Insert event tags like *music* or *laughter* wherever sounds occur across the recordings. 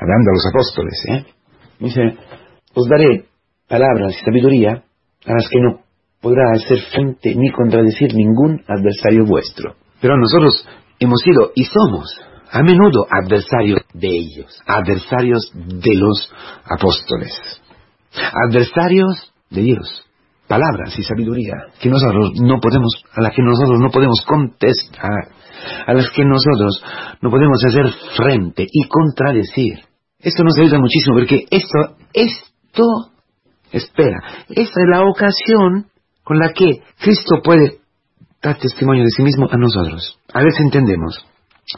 hablando a los apóstoles, ¿eh? Dice, os daré palabras y sabiduría a las que no podrá hacer frente ni contradecir ningún adversario vuestro. Pero nosotros hemos sido y somos a menudo adversarios de ellos, adversarios de los apóstoles, adversarios de Dios, palabras y sabiduría que nosotros no podemos, a las que nosotros no podemos contestar, a las que nosotros no podemos hacer frente y contradecir. Esto nos ayuda muchísimo porque esto, esto, espera, esta es la ocasión con la que Cristo puede dar testimonio de sí mismo a nosotros. A si entendemos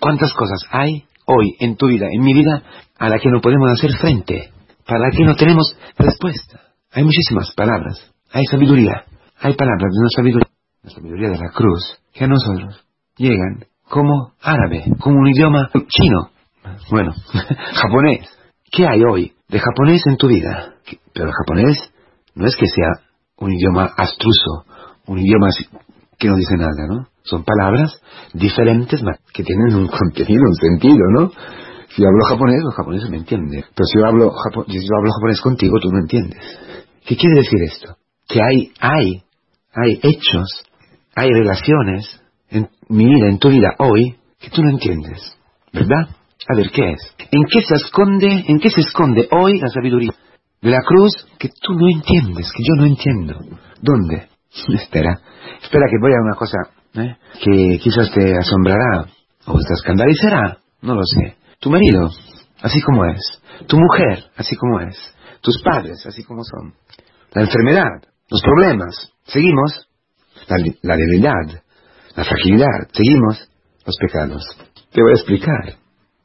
cuántas cosas hay hoy en tu vida, en mi vida, a la que no podemos hacer frente, para la que no tenemos respuesta. Hay muchísimas palabras, hay sabiduría, hay palabras de una sabiduría, la sabiduría de la cruz, que a nosotros llegan como árabe, como un idioma chino, bueno, *laughs* japonés. ¿Qué hay hoy de japonés en tu vida? Pero el japonés no es que sea un idioma astruso, un idioma que no dice nada, ¿no? Son palabras diferentes que tienen un *laughs* contenido, un sentido, ¿no? Si hablo japonés, los japoneses me entienden. Pero si yo hablo, si yo hablo japonés contigo, tú no entiendes. ¿Qué quiere decir esto? Que hay, hay, hay hechos, hay relaciones en mi vida, en tu vida hoy, que tú no entiendes. ¿Verdad? A ver, ¿qué es? ¿En qué se esconde, en qué se esconde hoy la sabiduría de la cruz que tú no entiendes, que yo no entiendo? ¿Dónde? *laughs* espera, espera que voy a una cosa ¿eh? que quizás te asombrará o te escandalizará, no lo sé. Tu marido, así como es. Tu mujer, así como es. Tus padres, así como son. La enfermedad, los problemas. Seguimos. La, la debilidad, la fragilidad. Seguimos. Los pecados. Te voy a explicar.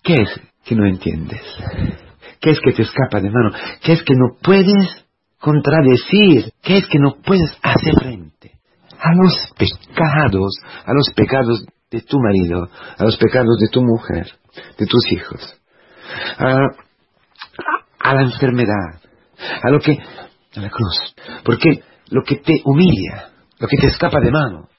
¿Qué es que no entiendes? ¿Qué es que te escapa de mano? ¿Qué es que no puedes contradecir? ¿Qué es que no puedes hacer frente? A los pecados, a los pecados de tu marido, a los pecados de tu mujer, de tus hijos, a, la enfermedad, a lo que, a la cruz. Porque lo que te humilla, lo que te escapa de mano,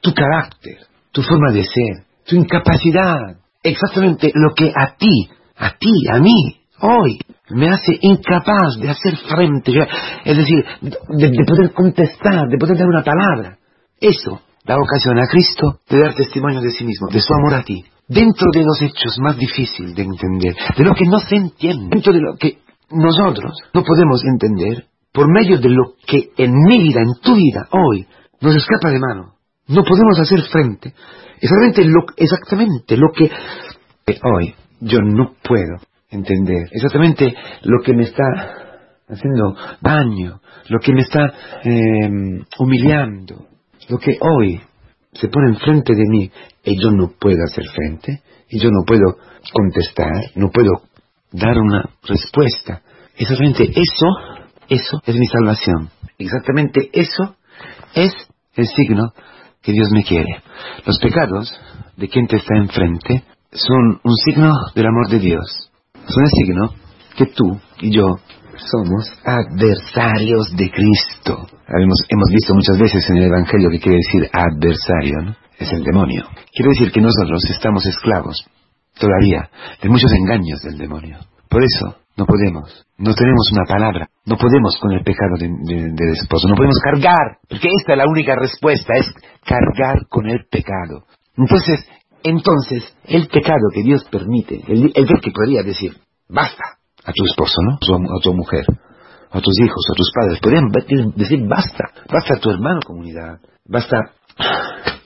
tu carácter, tu forma de ser, tu incapacidad, exactamente lo que a ti, a ti, a mí, hoy, me hace incapaz de hacer frente, es decir, de, poder contestar, de poder dar una palabra. Eso da ocasión a Cristo de dar testimonio de sí mismo, de su amor a ti. Dentro de los hechos más difíciles de entender, de lo que no se entiende, dentro de lo que nosotros no podemos entender, por medio de lo que en mi vida, en tu vida, hoy, nos escapa de mano, no podemos hacer frente, exactamente lo, exactamente lo que hoy yo no puedo entender, exactamente lo que me está haciendo daño, lo que me está em, humillando, lo que hoy se pone enfrente de mí y yo no puedo hacer frente, y yo no puedo contestar, no puedo dar una respuesta. Exactamente eso, eso es mi salvación. Exactamente eso es el signo que Dios me quiere. Los pecados de quien te está enfrente son un signo del amor de Dios. Son el signo que tú y yo somos adversarios de Cristo. Hemos, visto muchas veces en el Evangelio que quiere decir adversario, ¿no? Es el demonio. Quiere decir que nosotros estamos esclavos todavía de muchos engaños del demonio. Por eso no podemos, no tenemos una palabra, no podemos con el pecado del esposo, no podemos cargar, porque esta es la única respuesta, es cargar con el pecado. Entonces, entonces, el pecado que Dios permite, el, el que podría decir, basta, a tu esposo, ¿no? A tu mujer, a tus hijos, a tus padres. Podrían decir basta, basta a tu hermano comunidad, basta,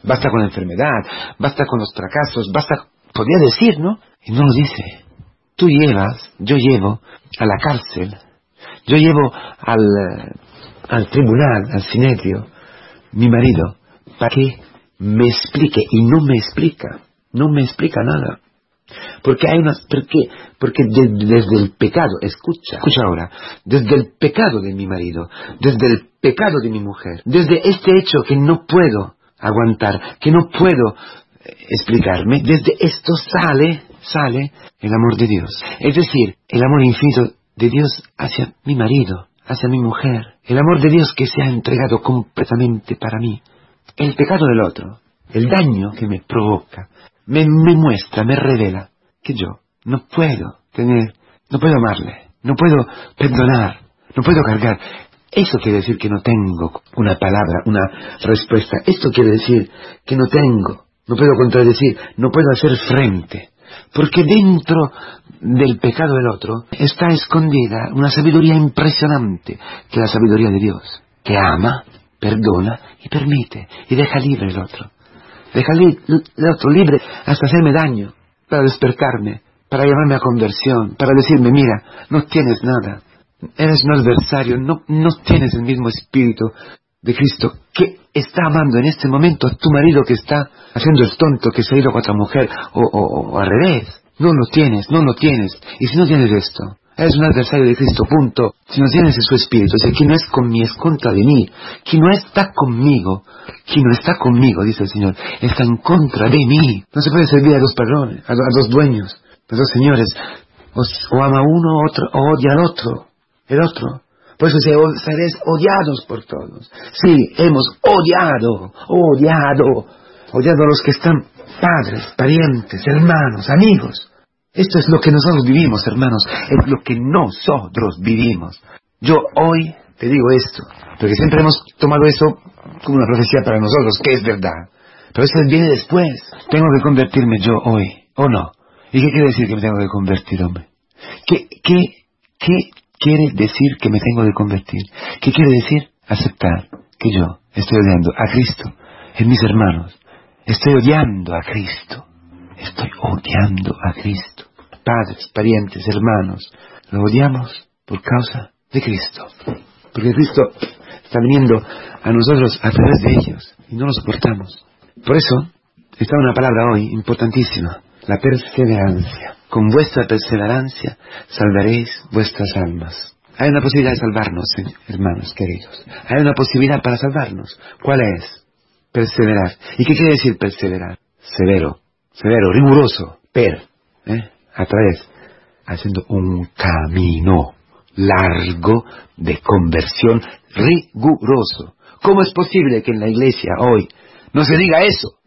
basta con la enfermedad, basta con los fracasos, basta, podría decir, ¿no? Y no lo dice. Tú llevas, yo llevo a la cárcel, yo llevo al, al tribunal, al sinedrio, mi marido, para que me explique, y no me explica, no me explica nada. Porque hay unas, ¿por? Porque desde el pecado, escucha, escucha ahora, desde el pecado de mi marido, desde el pecado de mi mujer, desde este hecho que no puedo aguantar, que no puedo eh, explicarme, desde esto sale, sale el amor de Dios. Es decir, el amor infinito de Dios hacia mi marido, hacia mi mujer, el amor de Dios que se ha entregado completamente para mí. El pecado del otro, el daño que me provoca, me, muestra, me revela que yo no puedo tener no puedo amarle, no puedo perdonar, no puedo cargar. Eso quiere decir que no tengo una palabra, una respuesta. Esto quiere decir que no tengo, no puedo contradecir, no puedo hacer frente. Porque dentro del pecado del otro está escondida una sabiduría impresionante, que es la sabiduría de Dios, que ama, perdona y permite, y deja libre el otro. Deja el otro libre hasta hacerme daño, para despertarme, para llamarme a conversión, para decirme, mira, no tienes nada, eres un adversario, no, no tienes el mismo espíritu de Cristo que está amando en este momento a tu marido que está haciendo el tonto, que se ha ido con otra mujer, o, o al revés. No lo tienes, no lo tienes. Y si no tienes esto, eres un adversario de Cristo, punto. Si no tienes su espíritu, o sea, quien no es conmigo es contra de mí. Quien no está conmigo, quien no está conmigo, dice el Señor, está en contra de mí. No se puede servir a dos perrones, a, dos dueños, a dos señores. O, ama uno otro, o odia al otro, el otro. Por eso seréis odiados por todos. Sí, hemos odiado, odiado, odiado a los que están padres, parientes, hermanos, amigos. Esto es lo que nosotros vivimos, hermanos, es lo que nosotros vivimos. Yo hoy te digo esto, porque siempre hemos tomado eso como una profecía para nosotros, que es verdad. Pero eso viene después. Tengo que convertirme yo hoy, ¿o no? ¿Y qué quiere decir que me tengo que convertir, hombre? ¿Qué, qué, qué quiere decir que me tengo que convertir? ¿Qué quiere decir? Aceptar que yo estoy odiando a Cristo en mis hermanos. Estoy odiando a Cristo. Estoy odiando a Cristo. Padres, parientes, hermanos, lo odiamos por causa de Cristo. Porque Cristo está viniendo a nosotros a través de ellos y no lo soportamos. Por eso está una palabra hoy importantísima, la perseverancia. Con vuestra perseverancia salvaréis vuestras almas. Hay una posibilidad de salvarnos, hermanos queridos. Hay una posibilidad para salvarnos. ¿Cuál es? Perseverar. ¿Y qué quiere decir perseverar? Severo, severo, riguroso, per, ¿eh? a través, haciendo un camino largo de conversión riguroso. ¿Cómo es posible que en la iglesia hoy no se diga eso?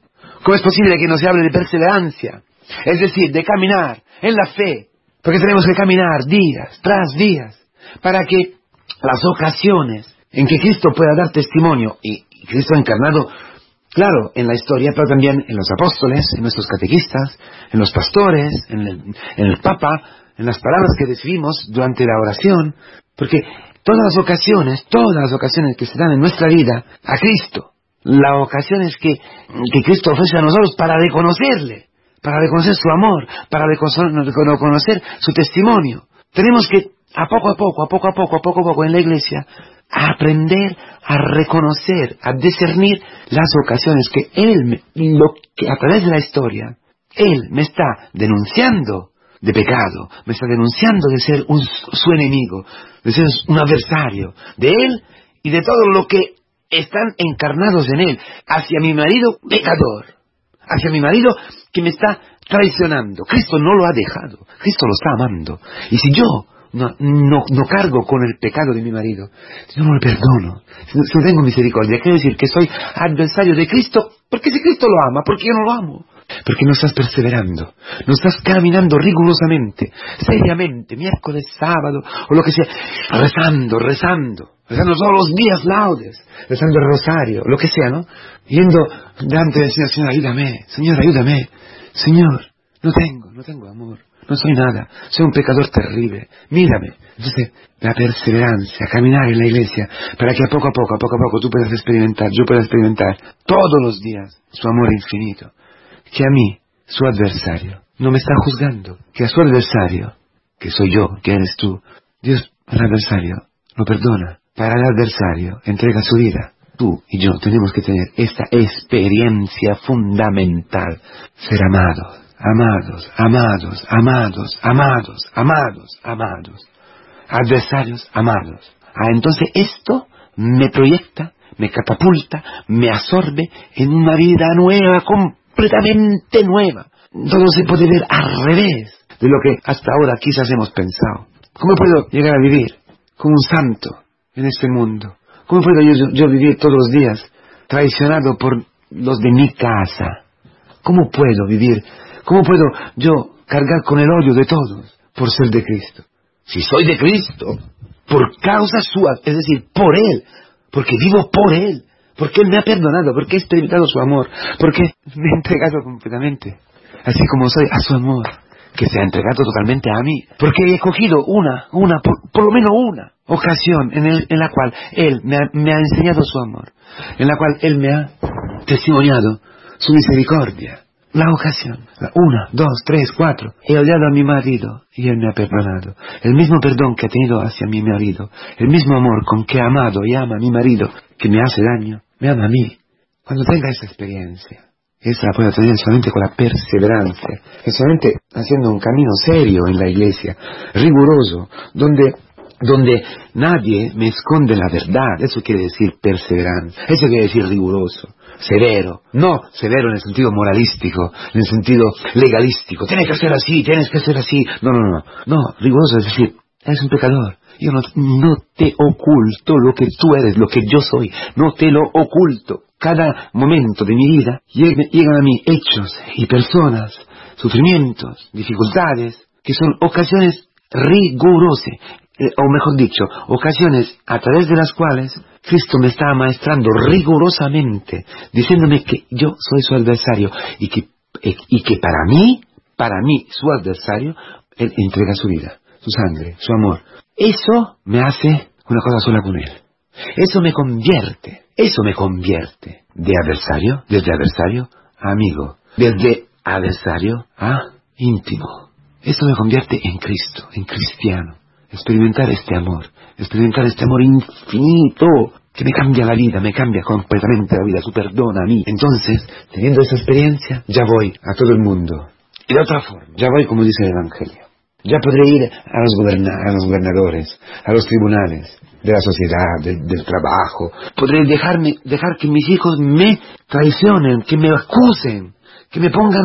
¿Cómo es posible que no se hable de perseverancia? Es decir, de caminar en la fe, porque tenemos que caminar días tras días para que las ocasiones en que Cristo pueda dar testimonio, y Cristo encarnado Claro, en la historia, pero también en los apóstoles, en nuestros catequistas, en los pastores, en el, Papa, en las palabras que recibimos durante la oración, porque todas las ocasiones, todas las ocasiones que se dan en nuestra vida a Cristo, la ocasión es que, que Cristo ofrece a nosotros para reconocerle, para reconocer su amor, para reconocer su testimonio. Tenemos que, a poco a poco, a poco a poco, a poco a poco en la iglesia, aprender a reconocer, a discernir las ocasiones que Él, lo a través de la historia, Él me está denunciando de pecado, me está denunciando de ser un, su enemigo, de ser un adversario, de Él y de todo lo que están encarnados en Él, hacia mi marido pecador, hacia mi marido que me está traicionando. Cristo no lo ha dejado, Cristo lo está amando. Y si yo no, no, no cargo con el pecado de mi marido, si no le perdono, si no, tengo misericordia, quiere decir que soy adversario de Cristo, porque si Cristo lo ama, porque yo no lo amo. Porque no estás perseverando, no estás caminando rigurosamente, seriamente, miércoles, sábado, o lo que sea, rezando, rezando, rezando todos los días laudes, rezando el rosario, lo que sea, ¿no? Yendo delante del Señor, Señor, ayúdame, Señor, ayúdame, Señor, no tengo, no tengo amor no soy nada, soy un pecador terrible, mírame. Entonces, la perseverancia, caminar en la iglesia, para que a poco a poco, a poco a poco tú puedas experimentar, yo pueda experimentar todos los días su amor infinito. Que a mí, su adversario, no me está juzgando, que a su adversario, que soy yo, que eres tú, Dios, al adversario, lo perdona. Para el adversario, entrega su vida. Tú y yo tenemos que tener esta experiencia fundamental, ser amados amados, amados, amados, amados, amados, amados, adversarios amados. Ah, entonces esto me proyecta, me catapulta, me absorbe en una vida nueva, completamente nueva. Todo se puede ver al revés de lo que hasta ahora quizás hemos pensado. ¿Cómo puedo llegar a vivir como un santo en este mundo? ¿Cómo puedo yo, yo vivir todos los días traicionado por los de mi casa? ¿Cómo puedo vivir ¿Cómo puedo yo cargar con el odio de todos por ser de Cristo? si soy de Cristo, por causa suya, es decir, por Él, porque vivo por Él, porque Él me ha perdonado, porque he experimentado su amor, porque me he entregado completamente, así como soy, a su amor, que se ha entregado totalmente a mí, porque he cogido una, una, por, lo menos una ocasión en, la cual Él me ha enseñado su amor, en la cual Él me ha testimoniado su misericordia, la ocasión. Una, dos, tres, cuatro. He odiado a mi marido y él me ha perdonado. El mismo perdón que ha tenido hacia mi marido, el mismo amor con que ha amado y ama a mi marido, que me hace daño, me ama a mí. Cuando tenga esa experiencia, esa la puedo tener solamente con la perseverancia, solamente haciendo un camino serio en la iglesia, riguroso, donde donde nadie me esconde la verdad, eso quiere decir perseverancia, eso quiere decir riguroso, severo, no severo en el sentido moralístico, en el sentido legalístico, tienes que ser así, tienes que ser así, no, no, no, no, riguroso es decir, eres un pecador, yo no, te oculto lo que tú eres, lo que yo soy, no te lo oculto, cada momento de mi vida llegan a mí hechos y personas, sufrimientos, dificultades, que son ocasiones rigurosas, eh, o mejor dicho, ocasiones a través de las cuales Cristo me está maestrando rigurosamente, diciéndome que yo soy su adversario y que, eh, y que para mí, para mí, su adversario, Él entrega su vida, su sangre, su amor. Eso me hace una cosa sola con Él. Eso me convierte, eso me convierte de adversario, desde adversario a amigo, desde adversario a íntimo. Eso me convierte en Cristo, en cristiano experimentar este amor, experimentar este amor infinito que me cambia la vida, me cambia completamente la vida, su perdón a mí. Entonces, teniendo esa experiencia, ya voy a todo el mundo. Y de otra forma, ya voy como dice el Evangelio. Ya podré ir a los, gobernadores, a los tribunales de la sociedad, del trabajo. Podré dejarme, dejar que mis hijos me traicionen, que me acusen, que me pongan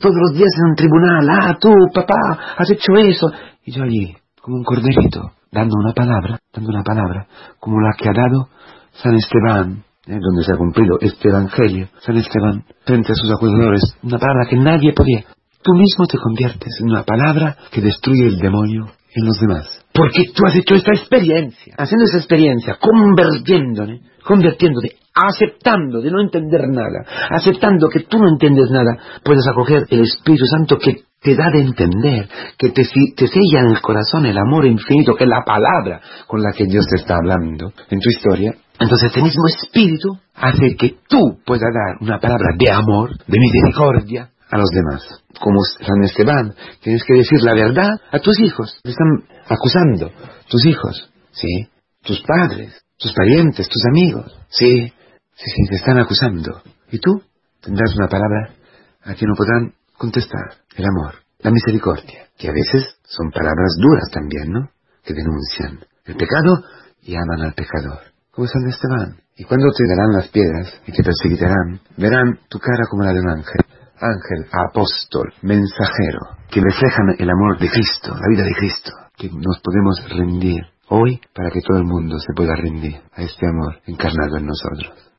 todos los días en un tribunal. Ah, tú, papá, has hecho eso. Y yo allí, como un corderito, dando una palabra, dando una palabra, como la que ha dado San Esteban, ¿eh? donde se ha cumplido este Evangelio, San Esteban, frente a sus acusadores, una palabra que nadie podía. Tú mismo te conviertes en una palabra que destruye el demonio en los demás. Porque tú has hecho esta experiencia, haciendo esa experiencia, convirtiéndole, convirtiéndote, aceptando de no entender nada, aceptando que tú no entiendes nada, puedes acoger el Espíritu Santo que te da de entender, que te, te sella en el corazón el amor infinito, que es la palabra con la que Dios te está hablando en tu historia. Entonces este mismo espíritu hace que tú puedas dar una palabra de amor, de misericordia a los demás. Como San Esteban, tienes que decir la verdad a tus hijos. Te están acusando, tus hijos, ¿sí? Tus padres, tus parientes, tus amigos, ¿sí? Sí, sí, te están acusando. Y tú tendrás una palabra a quien no podrán contestar, el amor, la misericordia, que a veces son palabras duras también, ¿no? Que denuncian el pecado y aman al pecador, como San Esteban. Y cuando te darán las piedras y te perseguirán, verán tu cara como la de un ángel, ángel, apóstol, mensajero, que reflejan el amor de Cristo, la vida de Cristo, que nos podemos rendir hoy para que todo el mundo se pueda rendir a este amor encarnado en nosotros.